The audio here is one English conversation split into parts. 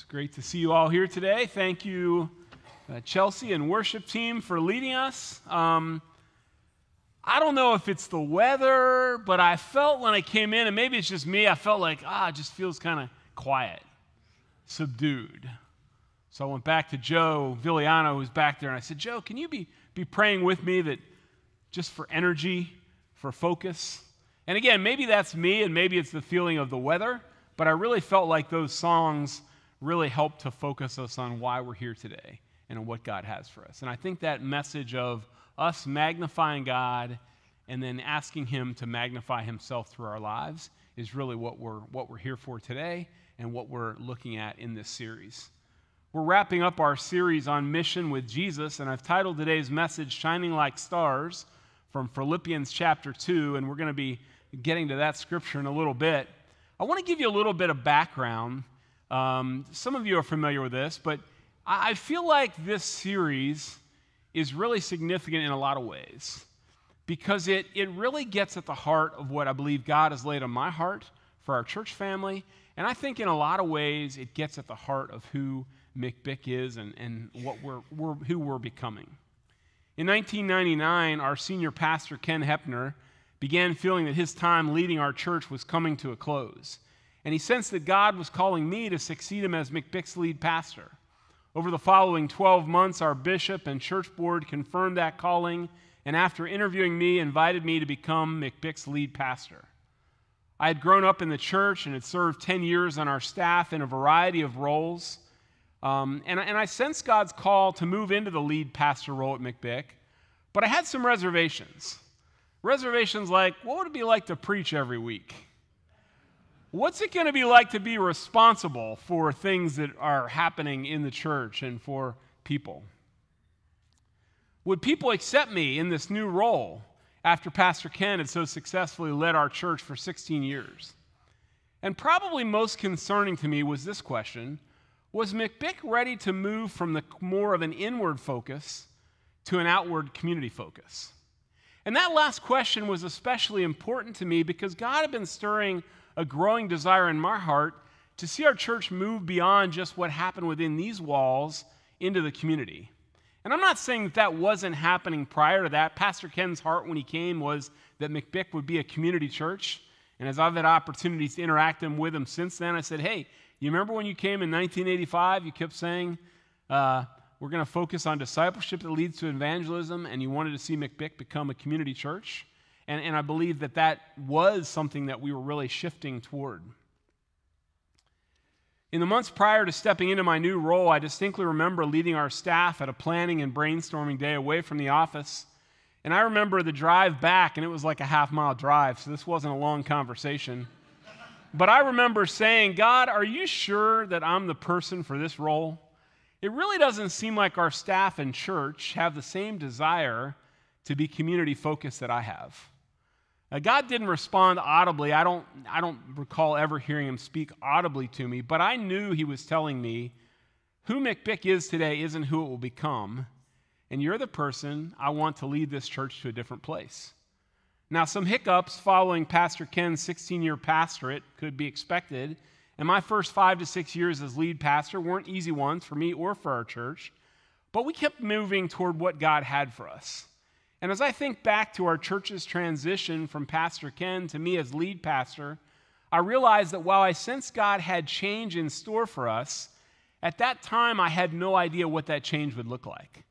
It's great to see you all here today. Thank you, uh, Chelsea and worship team, for leading us. Um, I don't know if it's the weather, but I felt when I came in, and maybe it's just me, I felt like, ah, it just feels kind of quiet, subdued. So I went back to Joe Villiano, who's back there, and I said, Joe, can you be, be praying with me that just for energy, for focus? And again, maybe that's me, and maybe it's the feeling of the weather, but I really felt like those songs really help to focus us on why we're here today and on what God has for us. And I think that message of us magnifying God and then asking Him to magnify Himself through our lives is really what we're, what we're here for today and what we're looking at in this series. We're wrapping up our series on mission with Jesus, and I've titled today's message Shining Like Stars from Philippians chapter 2, and we're going to be getting to that scripture in a little bit. I want to give you a little bit of background um, some of you are familiar with this, but I feel like this series is really significant in a lot of ways because it, it really gets at the heart of what I believe God has laid on my heart for our church family. And I think in a lot of ways it gets at the heart of who McBick is and, and what we're, we're, who we're becoming. In 1999, our senior pastor, Ken Hepner, began feeling that his time leading our church was coming to a close and he sensed that God was calling me to succeed him as McBick's lead pastor. Over the following 12 months, our bishop and church board confirmed that calling, and after interviewing me, invited me to become McBick's lead pastor. I had grown up in the church and had served 10 years on our staff in a variety of roles. Um, and, and I sensed God's call to move into the lead pastor role at McBick, but I had some reservations. Reservations like, what would it be like to preach every week? What's it going to be like to be responsible for things that are happening in the church and for people? Would people accept me in this new role after Pastor Ken had so successfully led our church for 16 years? And probably most concerning to me was this question Was McBick ready to move from the more of an inward focus to an outward community focus? And that last question was especially important to me because God had been stirring a growing desire in my heart to see our church move beyond just what happened within these walls into the community. And I'm not saying that that wasn't happening prior to that. Pastor Ken's heart when he came was that McBick would be a community church. And as I've had opportunities to interact with him since then, I said, hey, you remember when you came in 1985? You kept saying, uh, we're going to focus on discipleship that leads to evangelism, and you wanted to see McBick become a community church. And, and I believe that that was something that we were really shifting toward. In the months prior to stepping into my new role, I distinctly remember leading our staff at a planning and brainstorming day away from the office. And I remember the drive back, and it was like a half mile drive, so this wasn't a long conversation. But I remember saying, God, are you sure that I'm the person for this role? It really doesn't seem like our staff and church have the same desire to be community focused that I have. Now, God didn't respond audibly. I don't, I don't recall ever hearing him speak audibly to me, but I knew he was telling me who McBick is today isn't who it will become, and you're the person I want to lead this church to a different place. Now, some hiccups following Pastor Ken's 16 year pastorate could be expected, and my first five to six years as lead pastor weren't easy ones for me or for our church, but we kept moving toward what God had for us. And as I think back to our church's transition from Pastor Ken to me as lead pastor, I realize that while I sensed God had change in store for us, at that time I had no idea what that change would look like.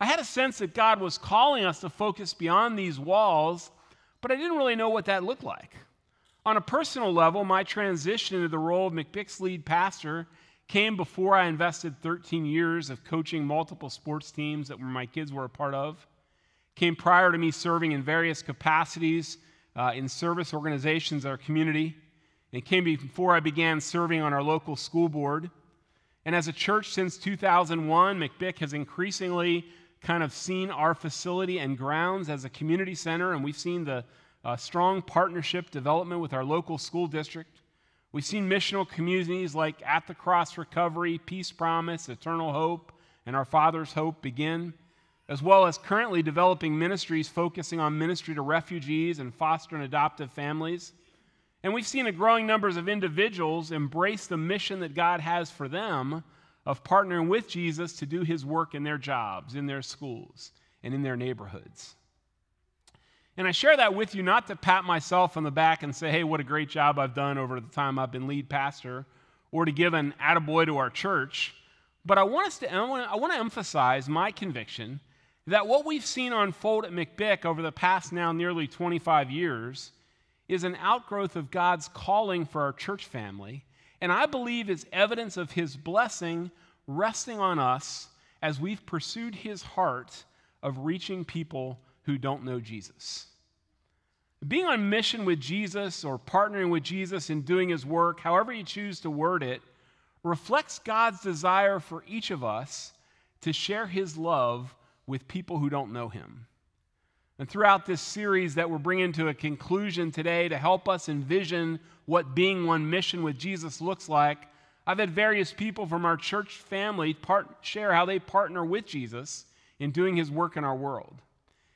I had a sense that God was calling us to focus beyond these walls, but I didn't really know what that looked like. On a personal level, my transition into the role of McBick's lead pastor came before I invested 13 years of coaching multiple sports teams that my kids were a part of came prior to me serving in various capacities uh, in service organizations in our community. It came before I began serving on our local school board. And as a church since 2001, McBick has increasingly kind of seen our facility and grounds as a community center, and we've seen the uh, strong partnership development with our local school district. We've seen missional communities like At the Cross Recovery, Peace Promise, Eternal Hope, and Our Father's Hope begin as well as currently developing ministries focusing on ministry to refugees and foster and adoptive families. And we've seen a growing numbers of individuals embrace the mission that God has for them of partnering with Jesus to do his work in their jobs, in their schools, and in their neighborhoods. And I share that with you not to pat myself on the back and say, hey, what a great job I've done over the time I've been lead pastor, or to give an attaboy to our church. But I want, us to, I want, to, I want to emphasize my conviction that what we've seen unfold at McBick over the past now nearly 25 years is an outgrowth of God's calling for our church family, and I believe is evidence of His blessing resting on us as we've pursued His heart of reaching people who don't know Jesus. Being on mission with Jesus or partnering with Jesus in doing His work, however you choose to word it, reflects God's desire for each of us to share His love with people who don't know Him. And throughout this series that we're bringing to a conclusion today to help us envision what being one mission with Jesus looks like, I've had various people from our church family part, share how they partner with Jesus in doing his work in our world.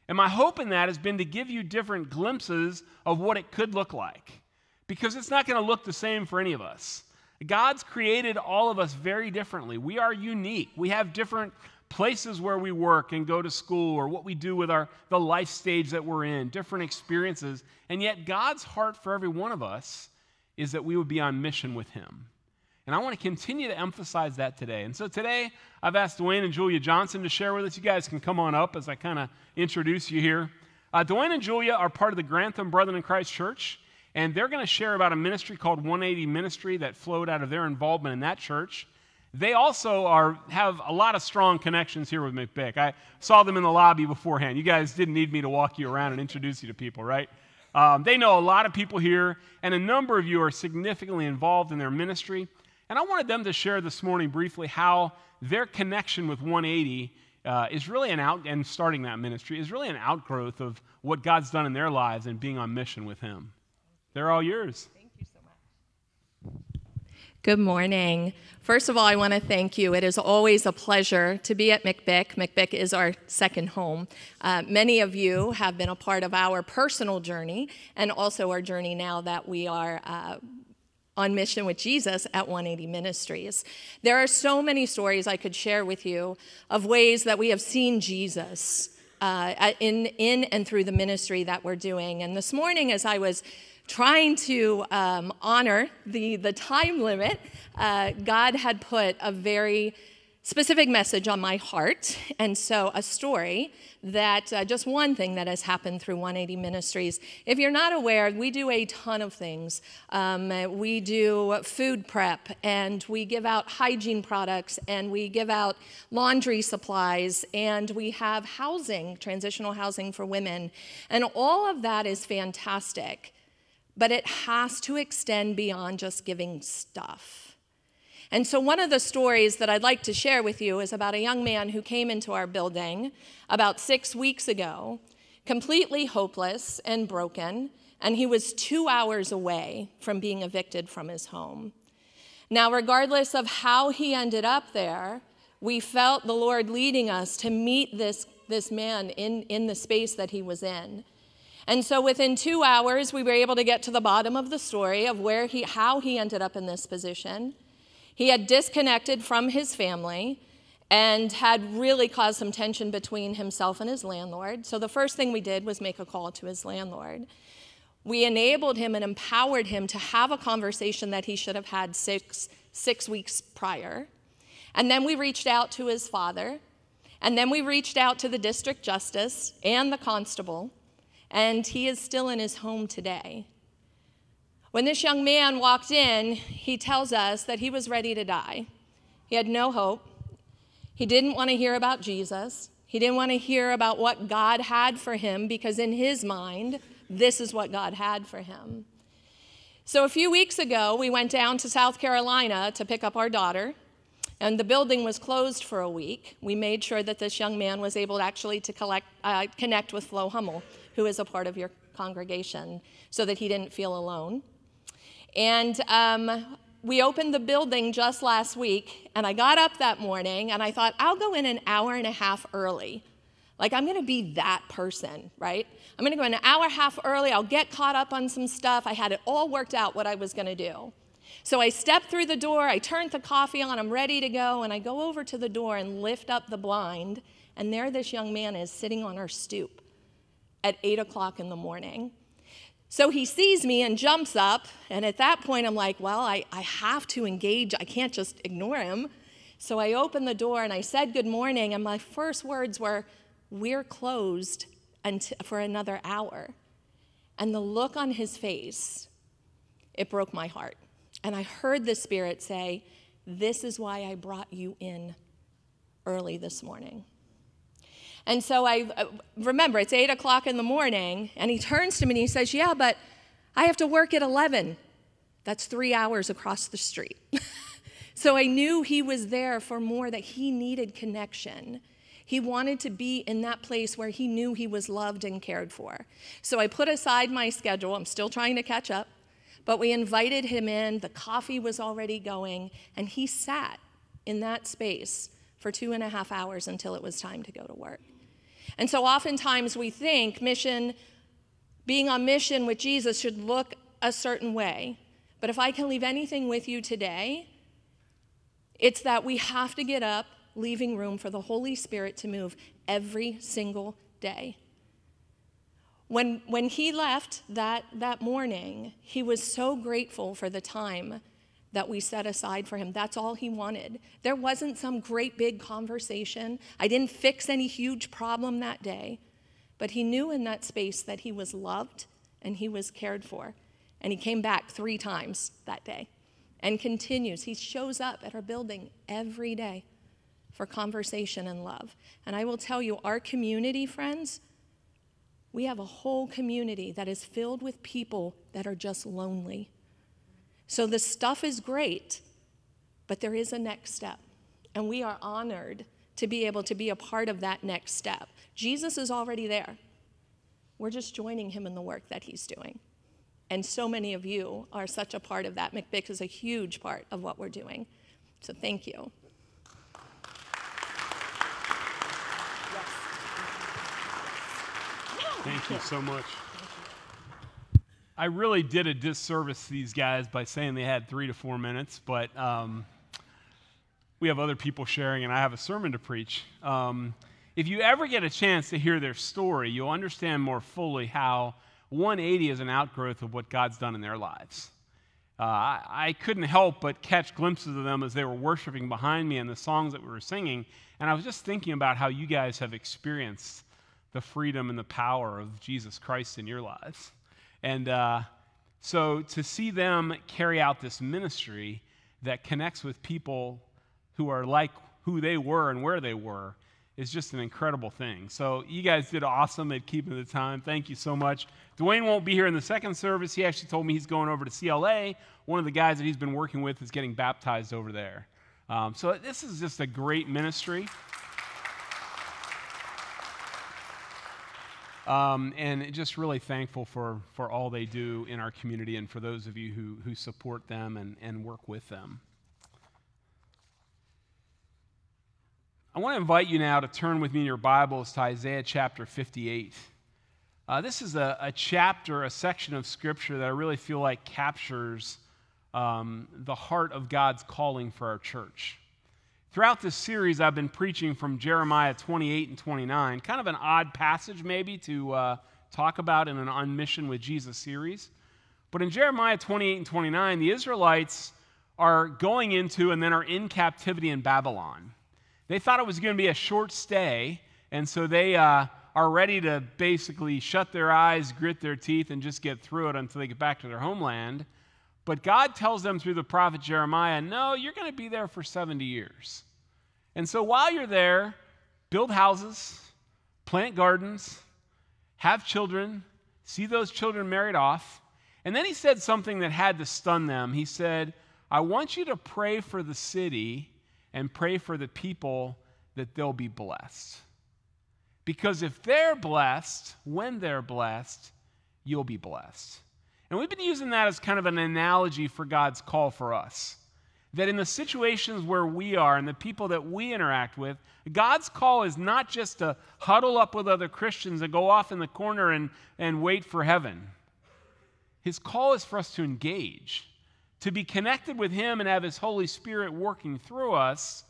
And my hope in that has been to give you different glimpses of what it could look like, because it's not going to look the same for any of us. God's created all of us very differently. We are unique. We have different places where we work and go to school or what we do with our the life stage that we're in different experiences. And yet god's heart for every one of us is that we would be on mission with him. And i want to continue to emphasize that today. And so today i've asked dwayne and julia johnson to share with us. You guys can come on up as i kind of introduce you here. Uh, dwayne and julia are part of the grantham brethren in christ church and they're going to share about a ministry called 180 ministry that flowed out of their involvement in that church they also are, have a lot of strong connections here with McBick. I saw them in the lobby beforehand. You guys didn't need me to walk you around and introduce you to people, right? Um, they know a lot of people here, and a number of you are significantly involved in their ministry. And I wanted them to share this morning briefly how their connection with 180 uh, is really an out, and starting that ministry is really an outgrowth of what God's done in their lives and being on mission with Him. They're all yours. Good morning. First of all, I want to thank you. It is always a pleasure to be at McBick. McBick is our second home. Uh, many of you have been a part of our personal journey and also our journey now that we are. Uh, on mission with Jesus at 180 Ministries. There are so many stories I could share with you of ways that we have seen Jesus uh, in, in and through the ministry that we're doing. And this morning, as I was trying to um, honor the, the time limit, uh, God had put a very specific message on my heart. And so, a story that uh, just one thing that has happened through 180 Ministries. If you're not aware, we do a ton of things. Um, we do food prep, and we give out hygiene products, and we give out laundry supplies, and we have housing, transitional housing for women. And all of that is fantastic but it has to extend beyond just giving stuff. And so, one of the stories that I'd like to share with you is about a young man who came into our building about six weeks ago, completely hopeless and broken, and he was two hours away from being evicted from his home. Now, regardless of how he ended up there, we felt the Lord leading us to meet this, this man in, in the space that he was in. And so within two hours, we were able to get to the bottom of the story of where he, how he ended up in this position. He had disconnected from his family and had really caused some tension between himself and his landlord. So the first thing we did was make a call to his landlord. We enabled him and empowered him to have a conversation that he should have had six, six weeks prior. And then we reached out to his father. And then we reached out to the district justice and the constable and he is still in his home today. When this young man walked in, he tells us that he was ready to die. He had no hope. He didn't want to hear about Jesus. He didn't want to hear about what God had for him because, in his mind, this is what God had for him. So, a few weeks ago, we went down to South Carolina to pick up our daughter, and the building was closed for a week. We made sure that this young man was able actually to collect, uh, connect with Flo Hummel who is a part of your congregation so that he didn't feel alone. And um, we opened the building just last week, and I got up that morning and I thought, I'll go in an hour and a half early. Like, I'm gonna be that person, right? I'm gonna go an hour and a half early, I'll get caught up on some stuff. I had it all worked out what I was gonna do. So I step through the door, I turn the coffee on, I'm ready to go, and I go over to the door and lift up the blind, and there this young man is sitting on our stoop at 8 o'clock in the morning. So he sees me and jumps up, and at that point I'm like, well, I, I have to engage, I can't just ignore him. So I opened the door and I said good morning, and my first words were, We're closed for another hour. And the look on his face, it broke my heart. And I heard the Spirit say, This is why I brought you in early this morning. And so I uh, remember it's eight o'clock in the morning, and he turns to me and he says, Yeah, but I have to work at 11. That's three hours across the street. so I knew he was there for more, that he needed connection. He wanted to be in that place where he knew he was loved and cared for. So I put aside my schedule. I'm still trying to catch up. But we invited him in. The coffee was already going, and he sat in that space for two and a half hours until it was time to go to work. And so oftentimes we think mission, being on mission with Jesus should look a certain way. But if I can leave anything with you today, it's that we have to get up, leaving room for the Holy Spirit to move every single day. When, when he left that, that morning, he was so grateful for the time that we set aside for him. That's all he wanted. There wasn't some great big conversation. I didn't fix any huge problem that day. But he knew in that space that he was loved and he was cared for. And he came back three times that day and continues. He shows up at our building every day for conversation and love. And I will tell you, our community, friends, we have a whole community that is filled with people that are just lonely. So the stuff is great, but there is a next step. And we are honored to be able to be a part of that next step. Jesus is already there. We're just joining him in the work that he's doing. And so many of you are such a part of that. McBick is a huge part of what we're doing. So thank you. Thank you so much. I really did a disservice to these guys by saying they had three to four minutes, but um, we have other people sharing, and I have a sermon to preach. Um, if you ever get a chance to hear their story, you'll understand more fully how 180 is an outgrowth of what God's done in their lives. Uh, I, I, couldn't help but catch glimpses of them as they were worshiping behind me and the songs that we were singing, and I was just thinking about how you guys have experienced the freedom and the power of Jesus Christ in your lives. And uh, so to see them carry out this ministry that connects with people who are like who they were and where they were is just an incredible thing. So you guys did awesome at keeping the time. Thank you so much. Dwayne won't be here in the second service. He actually told me he's going over to CLA. One of the guys that he's been working with is getting baptized over there. Um, so this is just a great ministry. Um, and just really thankful for, for all they do in our community and for those of you who, who support them and, and work with them. I want to invite you now to turn with me in your Bibles to Isaiah chapter 58. Uh, this is a, a, chapter, a section of Scripture that I really feel like captures um, the heart of God's calling for our church. Throughout this series, I've been preaching from Jeremiah 28 and 29, kind of an odd passage maybe to uh, talk about in an On Mission with Jesus series. But in Jeremiah 28 and 29, the Israelites are going into and then are in captivity in Babylon. They thought it was going to be a short stay, and so they uh, are ready to basically shut their eyes, grit their teeth, and just get through it until they get back to their homeland. But God tells them through the prophet Jeremiah, no, you're going to be there for 70 years. And so while you're there, build houses, plant gardens, have children, see those children married off. And then he said something that had to stun them. He said, I want you to pray for the city and pray for the people that they'll be blessed. Because if they're blessed, when they're blessed, you'll be blessed. And we've been using that as kind of an analogy for God's call for us. that in the situations where we are and the people that we interact with, God's call is not just to huddle up with other Christians and go off in the corner and, and wait for heaven. His call is for us to engage, to be connected with Him and have His Holy Spirit working through us,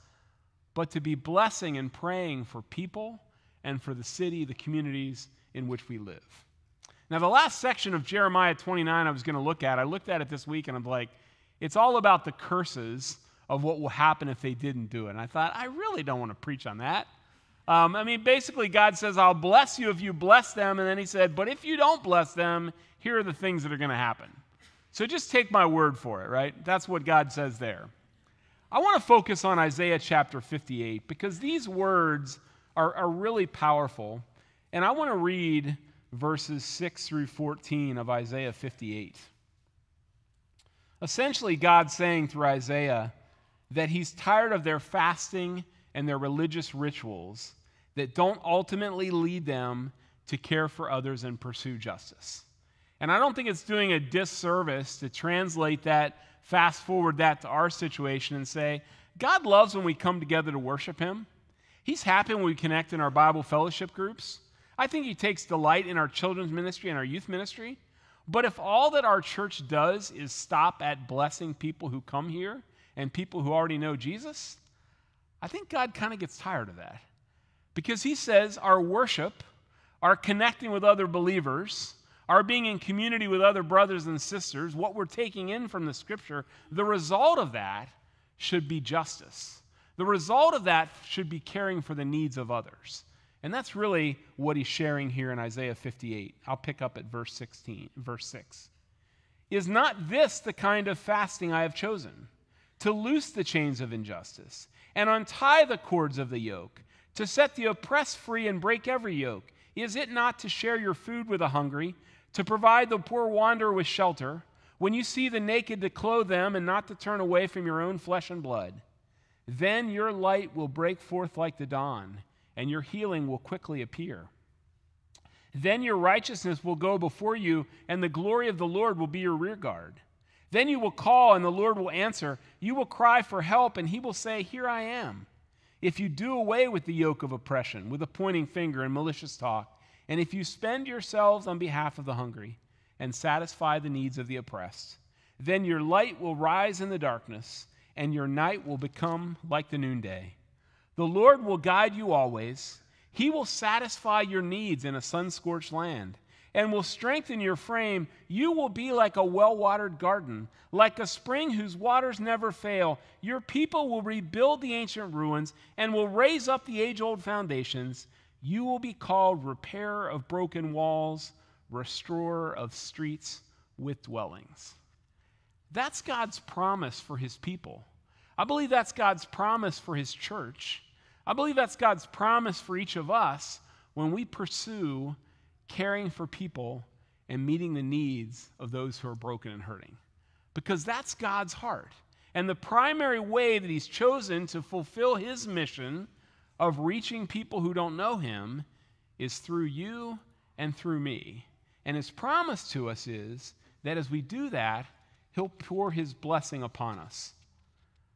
but to be blessing and praying for people and for the city, the communities in which we live. Now, the last section of Jeremiah 29 I was going to look at, I looked at it this week and I'm like, it's all about the curses of what will happen if they didn't do it. And I thought, I really don't want to preach on that. Um, I mean, basically, God says, I'll bless you if you bless them. And then he said, but if you don't bless them, here are the things that are going to happen. So just take my word for it, right? That's what God says there. I want to focus on Isaiah chapter 58 because these words are, are really powerful. And I want to read verses 6 through 14 of Isaiah 58. Essentially, God's saying through Isaiah that he's tired of their fasting and their religious rituals that don't ultimately lead them to care for others and pursue justice. And I don't think it's doing a disservice to translate that, fast forward that to our situation and say, God loves when we come together to worship Him. He's happy when we connect in our Bible fellowship groups. I think He takes delight in our children's ministry and our youth ministry. But if all that our church does is stop at blessing people who come here and people who already know Jesus, I think God kind of gets tired of that. Because He says our worship, our connecting with other believers, our being in community with other brothers and sisters, what we're taking in from the scripture, the result of that should be justice. The result of that should be caring for the needs of others. And that's really what he's sharing here in Isaiah 58. I'll pick up at verse 16, verse 6. Is not this the kind of fasting I have chosen? To loose the chains of injustice and untie the cords of the yoke, to set the oppressed free and break every yoke. Is it not to share your food with the hungry, to provide the poor wanderer with shelter, when you see the naked to clothe them and not to turn away from your own flesh and blood? Then your light will break forth like the dawn and your healing will quickly appear. Then your righteousness will go before you, and the glory of the Lord will be your rear guard. Then you will call, and the Lord will answer. You will cry for help, and he will say, Here I am. If you do away with the yoke of oppression, with a pointing finger and malicious talk, and if you spend yourselves on behalf of the hungry and satisfy the needs of the oppressed, then your light will rise in the darkness, and your night will become like the noonday. The Lord will guide you always. He will satisfy your needs in a sun scorched land and will strengthen your frame. You will be like a well watered garden, like a spring whose waters never fail. Your people will rebuild the ancient ruins and will raise up the age old foundations. You will be called repairer of broken walls, restorer of streets with dwellings. That's God's promise for his people. I believe that's God's promise for his church. I believe that's God's promise for each of us when we pursue caring for people and meeting the needs of those who are broken and hurting. Because that's God's heart. And the primary way that He's chosen to fulfill His mission of reaching people who don't know Him is through you and through me. And His promise to us is that as we do that, He'll pour His blessing upon us.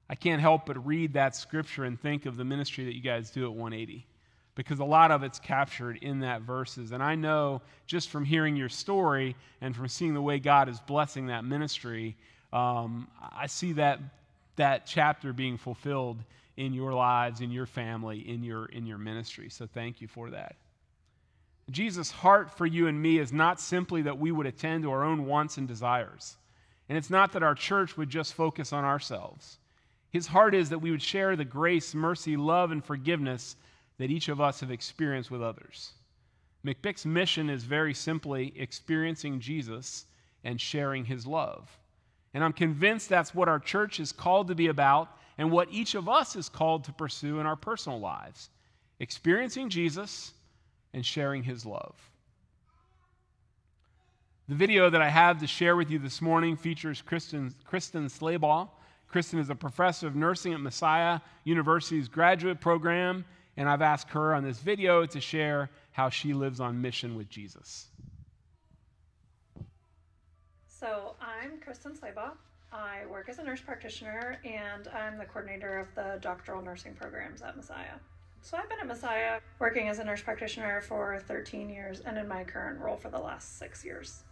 I can't help but read that scripture and think of the ministry that you guys do at 180 because a lot of it's captured in that verses. And I know just from hearing your story and from seeing the way God is blessing that ministry, um, I see that, that chapter being fulfilled in your lives, in your family, in your, in your ministry. So thank you for that. Jesus' heart for you and me is not simply that we would attend to our own wants and desires. And it's not that our church would just focus on ourselves. His heart is that we would share the grace, mercy, love, and forgiveness that each of us have experienced with others. McBick's mission is very simply experiencing Jesus and sharing his love. And I'm convinced that's what our church is called to be about and what each of us is called to pursue in our personal lives experiencing Jesus and sharing his love. The video that I have to share with you this morning features Kristen, Kristen Slabaugh. Kristen is a professor of nursing at Messiah University's graduate program, and I've asked her on this video to share how she lives on mission with Jesus. So I'm Kristen Slabaugh. I work as a nurse practitioner and I'm the coordinator of the doctoral nursing programs at Messiah. So I've been at Messiah working as a nurse practitioner for 13 years and in my current role for the last six years.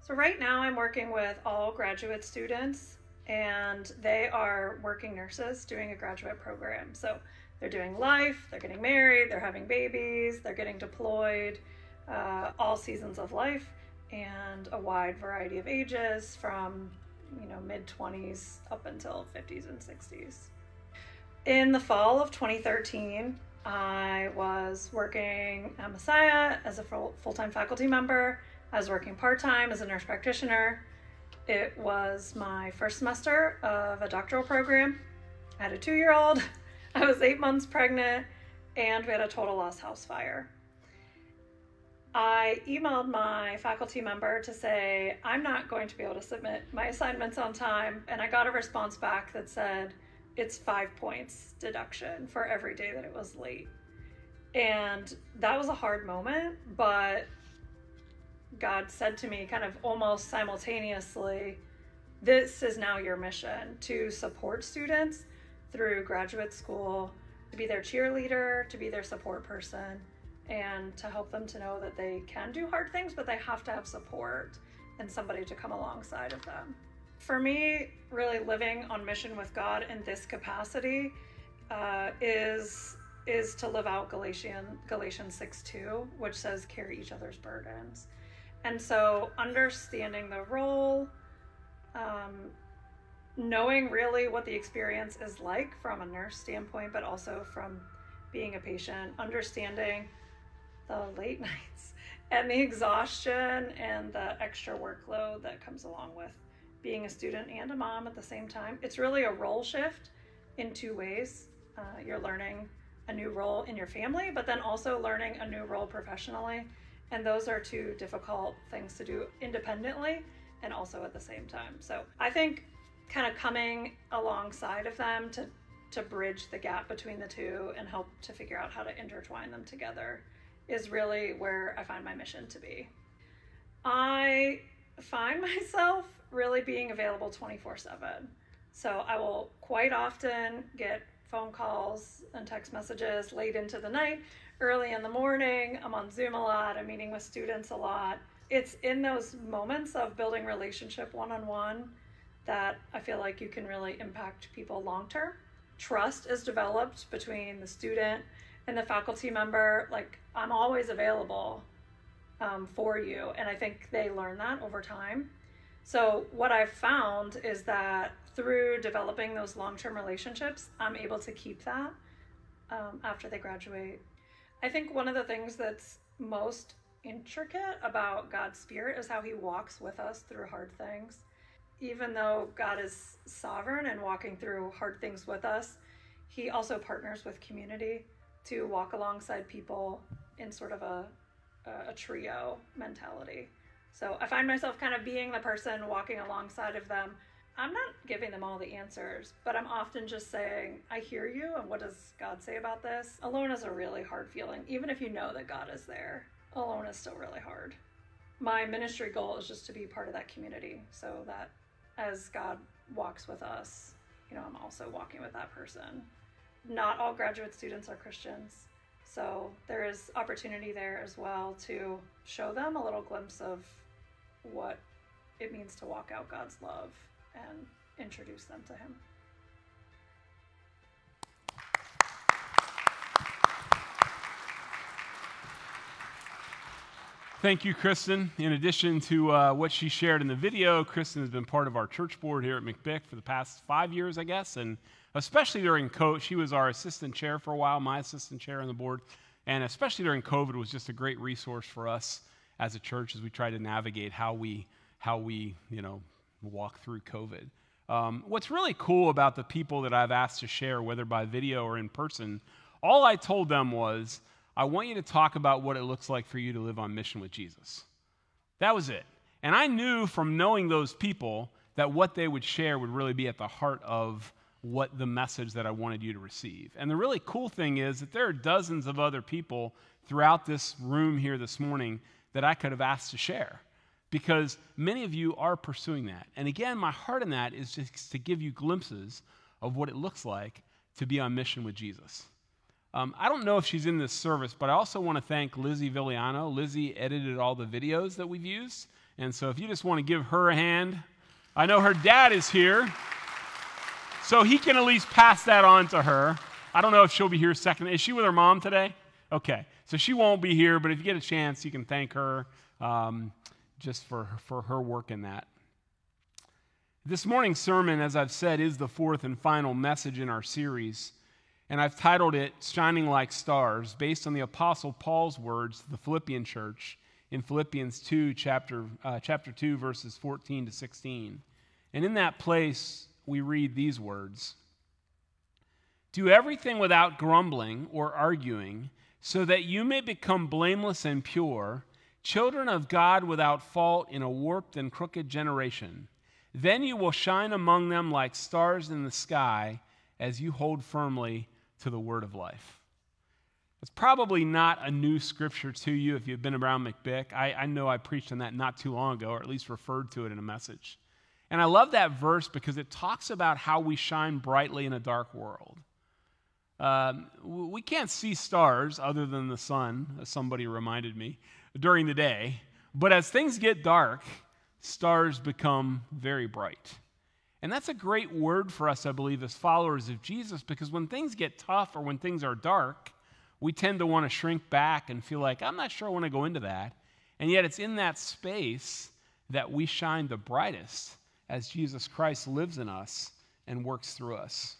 So right now I'm working with all graduate students and they are working nurses doing a graduate program. So they're doing life, they're getting married, they're having babies, they're getting deployed, uh, all seasons of life, and a wide variety of ages from you know mid 20s up until 50s and 60s. In the fall of 2013, I was working at Messiah as a full time faculty member. I was working part time as a nurse practitioner. It was my first semester of a doctoral program. I had a two year old, I was eight months pregnant, and we had a total loss house fire. I emailed my faculty member to say, I'm not going to be able to submit my assignments on time. And I got a response back that said, it's five points deduction for every day that it was late. And that was a hard moment, but God said to me, kind of almost simultaneously, this is now your mission to support students through graduate school, to be their cheerleader, to be their support person, and to help them to know that they can do hard things, but they have to have support and somebody to come alongside of them for me, really living on mission with God in this capacity uh, is is to live out Galatian, Galatians 6 2, which says, carry each other's burdens. And so, understanding the role, um, knowing really what the experience is like from a nurse standpoint, but also from being a patient, understanding the late nights and the exhaustion and the extra workload that comes along with being a student and a mom at the same time. It's really a role shift in two ways. Uh, you're learning a new role in your family, but then also learning a new role professionally. And those are two difficult things to do independently and also at the same time. So I think kind of coming alongside of them to to bridge the gap between the two and help to figure out how to intertwine them together is really where I find my mission to be. I find myself really being available 24 7. So I will quite often get phone calls and text messages late into the night, early in the morning. I'm on Zoom a lot, I'm meeting with students a lot. It's in those moments of building relationship one on one that I feel like you can really impact people long term. Trust is developed between the student and the faculty member. Like, I'm always available um, for you. And I think they learn that over time. So, what I've found is that through developing those long term relationships, I'm able to keep that um, after they graduate. I think one of the things that's most intricate about God's Spirit is how He walks with us through hard things. Even though God is sovereign and walking through hard things with us, He also partners with community to walk alongside people in sort of a, a trio mentality. So I find myself kind of being the person walking alongside of them. I'm not giving them all the answers, but I'm often just saying, I hear you, and what does God say about this? Alone is a really hard feeling, even if you know that God is there. Alone is still really hard. My ministry goal is just to be part of that community so that as God walks with us, you know, I'm also walking with that person. Not all graduate students are Christians. So there is opportunity there as well to show them a little glimpse of what it means to walk out God's love and introduce them to Him. Thank you, Kristen. In addition to uh, what she shared in the video, Kristen has been part of our church board here at McBick for the past five years, I guess, and especially during COVID. She was our assistant chair for a while, my assistant chair on the board, and especially during COVID was just a great resource for us as a church as we try to navigate how we, how we you know, walk through COVID. Um, what's really cool about the people that I've asked to share, whether by video or in person, all I told them was, I want you to talk about what it looks like for you to live on mission with Jesus. That was it. And I knew from knowing those people that what they would share would really be at the heart of what the message that I wanted you to receive. And the really cool thing is that there are dozens of other people throughout this room here this morning that I could have asked to share because many of you are pursuing that. And again, my heart in that is just to give you glimpses of what it looks like to be on mission with Jesus. Um, I don't know if she's in this service, but I also want to thank Lizzie Villiano. Lizzie edited all the videos that we've used. And so if you just want to give her a hand, I know her dad is here, so he can at least pass that on to her. I don't know if she'll be here second. Is she with her mom today? Okay. So she won't be here, but if you get a chance, you can thank her um, just for, for her work in that. This morning's sermon, as I've said, is the fourth and final message in our series. And I've titled it Shining Like Stars, based on the Apostle Paul's words to the Philippian church in Philippians 2, chapter, uh, chapter 2, verses 14 to 16. And in that place, we read these words Do everything without grumbling or arguing, so that you may become blameless and pure, children of God without fault in a warped and crooked generation. Then you will shine among them like stars in the sky as you hold firmly to the word of life. It's probably not a new scripture to you if you've been around McBick. I, I, know I preached on that not too long ago, or at least referred to it in a message. And I love that verse because it talks about how we shine brightly in a dark world. Um, we can't see stars other than the sun, as somebody reminded me, during the day. But as things get dark, stars become very bright. And that's a great word for us, I believe, as followers of Jesus, because when things get tough or when things are dark, we tend to want to shrink back and feel like, I'm not sure I want to go into that. And yet, it's in that space that we shine the brightest as Jesus Christ lives in us and works through us.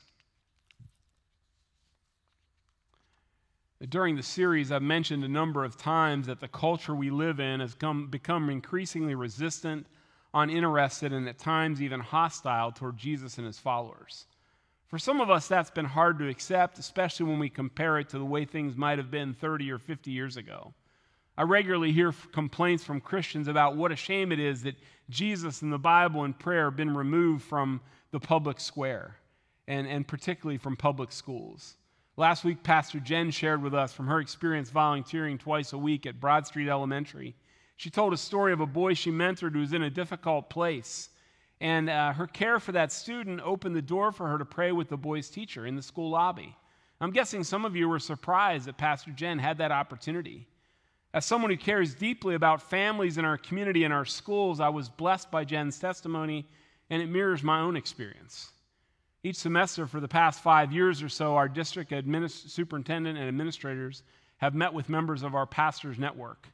During the series, I've mentioned a number of times that the culture we live in has come, become increasingly resistant uninterested, and at times even hostile toward Jesus and his followers. For some of us, that's been hard to accept, especially when we compare it to the way things might have been 30 or 50 years ago. I regularly hear complaints from Christians about what a shame it is that Jesus and the Bible and prayer have been removed from the public square, and, and particularly from public schools. Last week, Pastor Jen shared with us from her experience volunteering twice a week at Broad Street Elementary she told a story of a boy she mentored who was in a difficult place. And uh, her care for that student opened the door for her to pray with the boy's teacher in the school lobby. I'm guessing some of you were surprised that Pastor Jen had that opportunity. As someone who cares deeply about families in our community and our schools, I was blessed by Jen's testimony, and it mirrors my own experience. Each semester for the past five years or so, our district administ- superintendent and administrators have met with members of our pastors' network.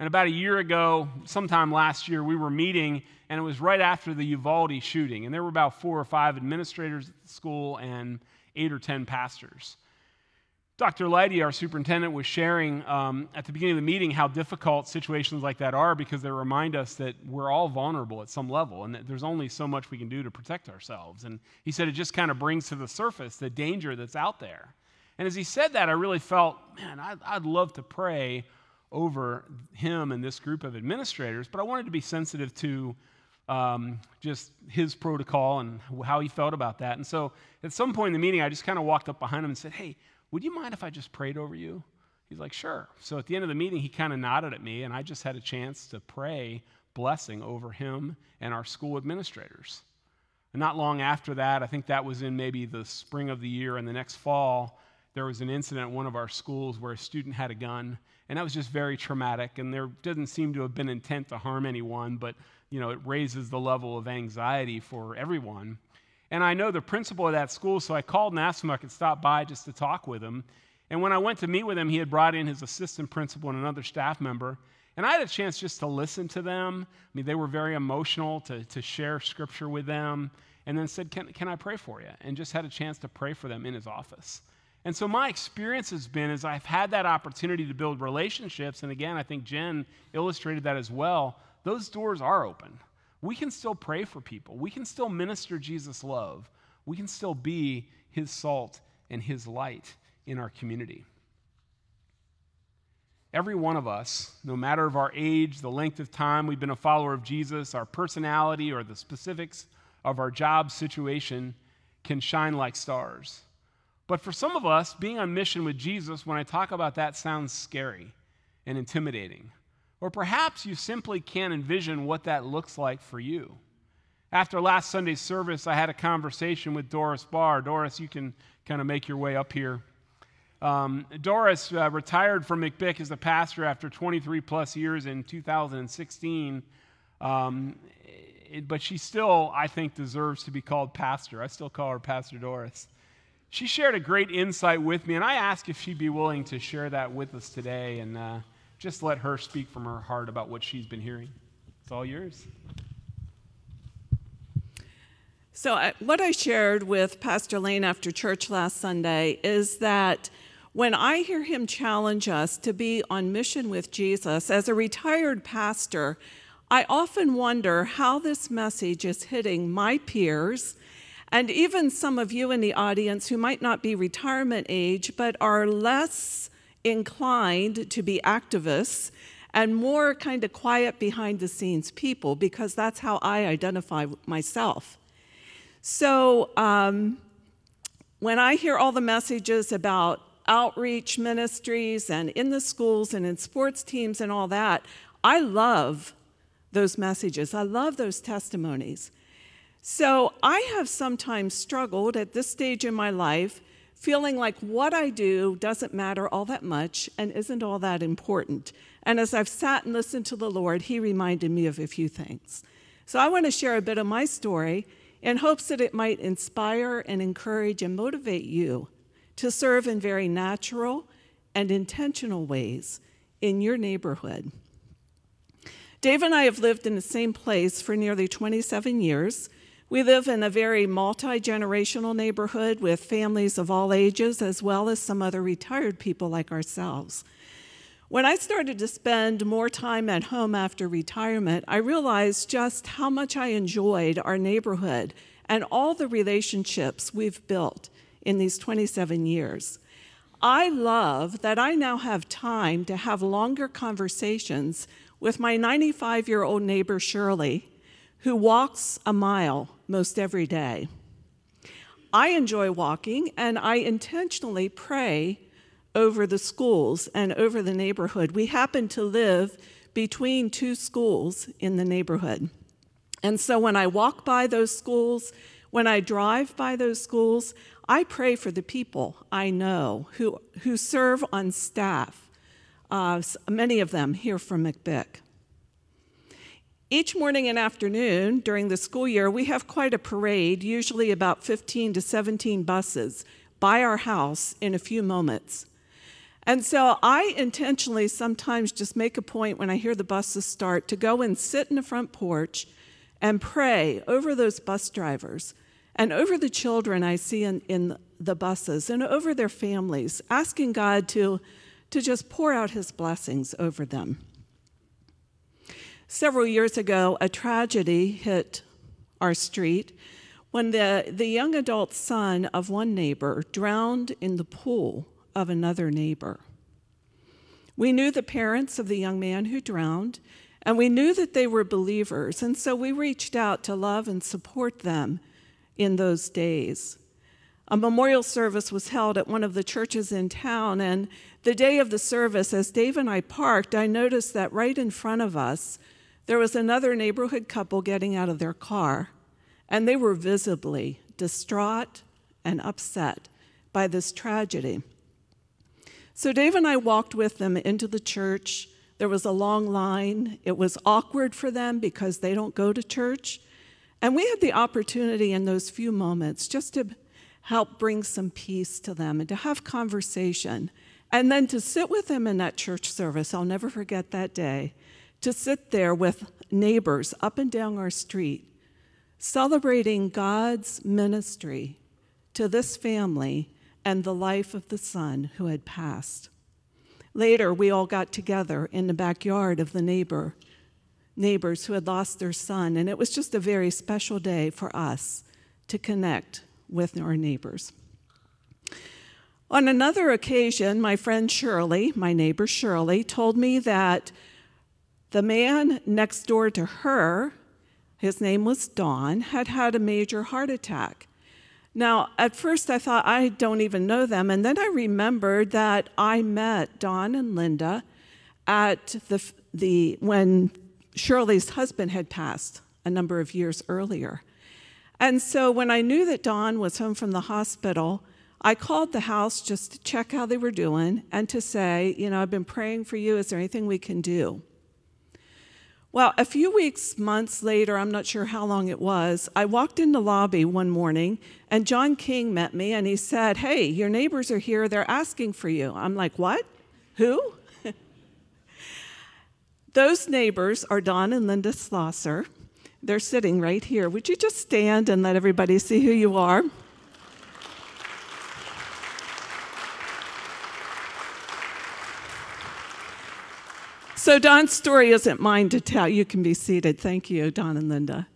And about a year ago, sometime last year, we were meeting, and it was right after the Uvalde shooting. And there were about four or five administrators at the school and eight or ten pastors. Dr. Lighty, our superintendent, was sharing um, at the beginning of the meeting how difficult situations like that are because they remind us that we're all vulnerable at some level and that there's only so much we can do to protect ourselves. And he said it just kind of brings to the surface the danger that's out there. And as he said that, I really felt, man, I'd, I'd love to pray over him and this group of administrators, but I wanted to be sensitive to um, just his protocol and how he felt about that. And so at some point in the meeting, I just kind of walked up behind him and said, Hey, would you mind if I just prayed over you? He's like, Sure. So at the end of the meeting, he kind of nodded at me, and I just had a chance to pray blessing over him and our school administrators. And not long after that, I think that was in maybe the spring of the year, and the next fall, there was an incident at one of our schools where a student had a gun and that was just very traumatic and there doesn't seem to have been intent to harm anyone but you know it raises the level of anxiety for everyone and i know the principal of that school so i called and asked him if i could stop by just to talk with him. And when i went to meet with him he had brought in his assistant principal and another staff member. And i had a chance just to listen to them. I mean they were very emotional to, to share scripture with them. And then said can, can i pray for you? And just had a chance to pray for them in his office. And so my experience has been is I've had that opportunity to build relationships, and again, I think Jen illustrated that as well. Those doors are open. We can still pray for people. We can still minister Jesus' love. We can still be his salt and his light in our community. Every one of us, no matter of our age, the length of time we've been a follower of Jesus, our personality, or the specifics of our job situation, can shine like stars. But for some of us, being on mission with Jesus, when I talk about that, sounds scary and intimidating. Or perhaps you simply can't envision what that looks like for you. After last Sunday's service, I had a conversation with Doris Barr. Doris, you can kind of make your way up here. Um, Doris uh, retired from McBick as a pastor after 23 plus years in 2016. Um, it, but she still, I think, deserves to be called pastor. I still call her Pastor Doris. She shared a great insight with me, and I asked if she'd be willing to share that with us today and uh, just let her speak from her heart about what she's been hearing. It's all yours. So, I, what I shared with Pastor Layne after church last Sunday is that when I hear him challenge us to be on mission with Jesus, as a retired pastor, I often wonder how this message is hitting my peers and even some of you in the audience who might not be retirement age but are less inclined to be activists and more kind of quiet behind the scenes people because that's how I identify myself. So um, when I hear all the messages about outreach ministries and in the schools and in sports teams and all that, I love those messages. I love those testimonies. So I have sometimes struggled at this stage in my life feeling like what I do doesn't matter all that much and isn't all that important. And as I've sat and listened to the Lord, He reminded me of a few things. So I want to share a bit of my story in hopes that it might inspire and encourage and motivate you to serve in very natural and intentional ways in your neighborhood. Dave and I have lived in the same place for nearly 27 years. We live in a very multi generational neighborhood with families of all ages, as well as some other retired people like ourselves. When I started to spend more time at home after retirement, I realized just how much I enjoyed our neighborhood and all the relationships we've built in these 27 years. I love that I now have time to have longer conversations with my 95 year old neighbor, Shirley, who walks a mile most every day. I enjoy walking and I intentionally pray over the schools and over the neighborhood. We happen to live between two schools in the neighborhood. And so when I walk by those schools, when I drive by those schools, I pray for the people I know who, who serve on staff, uh, many of them here from McBick. Each morning and afternoon during the school year, we have quite a parade, usually about 15 to 17 buses, by our house in a few moments. And so I intentionally sometimes just make a point when I hear the buses start to go and sit in the front porch and pray over those bus drivers and over the children I see in, in the buses and over their families, asking God to, to just pour out his blessings over them. Several years ago, a tragedy hit our street when the, the young adult son of one neighbor drowned in the pool of another neighbor. We knew the parents of the young man who drowned, and we knew that they were believers, and so we reached out to love and support them in those days. A memorial service was held at one of the churches in town, and the day of the service, as Dave and I parked, I noticed that right in front of us, there was another neighborhood couple getting out of their car, and they were visibly distraught and upset by this tragedy. So Dave and I walked with them into the church. There was a long line. It was awkward for them because they don't go to church. And we had the opportunity in those few moments just to help bring some peace to them and to have conversation. And then to sit with them in that church service. I'll never forget that day. To sit there with neighbors up and down our street, celebrating God's ministry to this family and the life of the son who had passed. Later, we all got together in the backyard of the neighbor, neighbors who had lost their son, and it was just a very special day for us to connect with our neighbors. On another occasion, my friend Shirley, my neighbor Shirley, told me that the man next door to her, his name was Don, had had a major heart attack now, at first I thought, I don't even know them. And then I remembered that I met Don and Linda at the, the when Shirley's husband had passed a number of years earlier. And so when I knew that Don was home from the hospital, I called the house just to check how they were doing and to say, you know, I've been praying for you. Is there anything we can do? Well, a few weeks, months later, I'm not sure how long it was, I walked in the lobby one morning and John King met me and he said, Hey, your neighbors are here. They're asking for you. I'm like, What? Who? Those neighbors are Don and Linda Slosser. They're sitting right here. Would you just stand and let everybody see who you are? So, Don's story isn't mine to tell. You can be seated. Thank you, Don and Linda.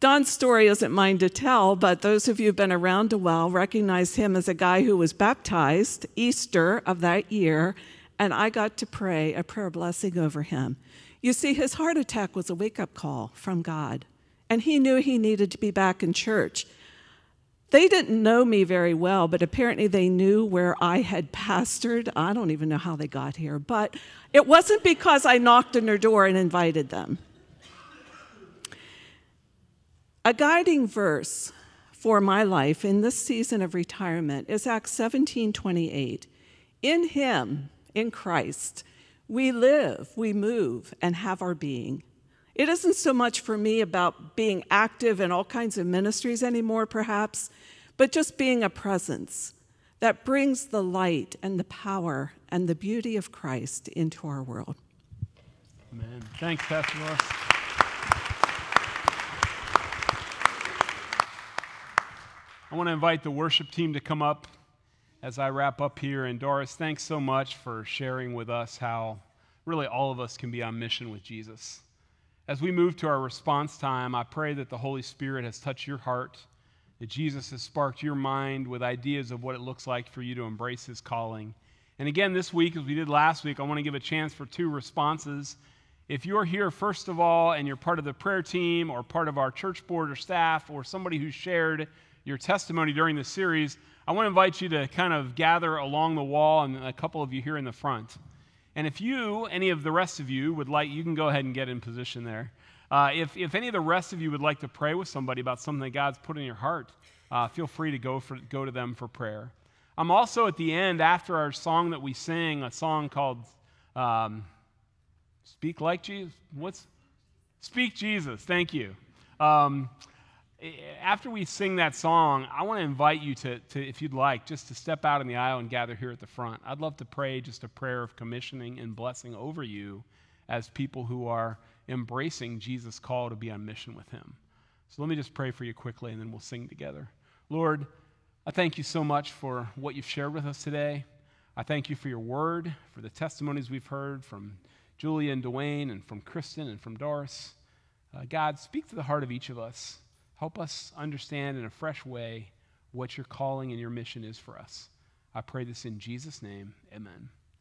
Don's story isn't mine to tell, but those of you who've been around a while recognize him as a guy who was baptized Easter of that year, and I got to pray a prayer blessing over him. You see, his heart attack was a wake up call from God, and he knew he needed to be back in church. They didn't know me very well, but apparently they knew where I had pastored. I don't even know how they got here, but it wasn't because I knocked on their door and invited them. A guiding verse for my life in this season of retirement is Acts 17:28. In him, in Christ, we live, we move, and have our being. It isn't so much for me about being active in all kinds of ministries anymore, perhaps, but just being a presence that brings the light and the power and the beauty of Christ into our world. Amen. Thanks, Pastor Ross. I want to invite the worship team to come up as I wrap up here. And Doris, thanks so much for sharing with us how really all of us can be on mission with Jesus. As we move to our response time, I pray that the Holy Spirit has touched your heart, that Jesus has sparked your mind with ideas of what it looks like for you to embrace his calling. And again, this week, as we did last week, I want to give a chance for two responses. If you're here, first of all, and you're part of the prayer team or part of our church board or staff or somebody who shared your testimony during the series, I want to invite you to kind of gather along the wall and a couple of you here in the front. And if you, any of the rest of you, would like, you can go ahead and get in position there. Uh, if, if any of the rest of you would like to pray with somebody about something that God's put in your heart, uh, feel free to go, for, go to them for prayer. I'm also at the end, after our song that we sing, a song called um, Speak Like Jesus. What's Speak Jesus? Thank you. Um, after we sing that song, I want to invite you to, to, if you'd like, just to step out in the aisle and gather here at the front. I'd love to pray just a prayer of commissioning and blessing over you as people who are embracing Jesus' call to be on mission with Him. So let me just pray for you quickly and then we'll sing together. Lord, I thank you so much for what you've shared with us today. I thank you for your word, for the testimonies we've heard from Julia and Dwayne and from Kristen and from Doris. Uh, God, speak to the heart of each of us. Help us understand in a fresh way what your calling and your mission is for us. I pray this in Jesus' name. Amen.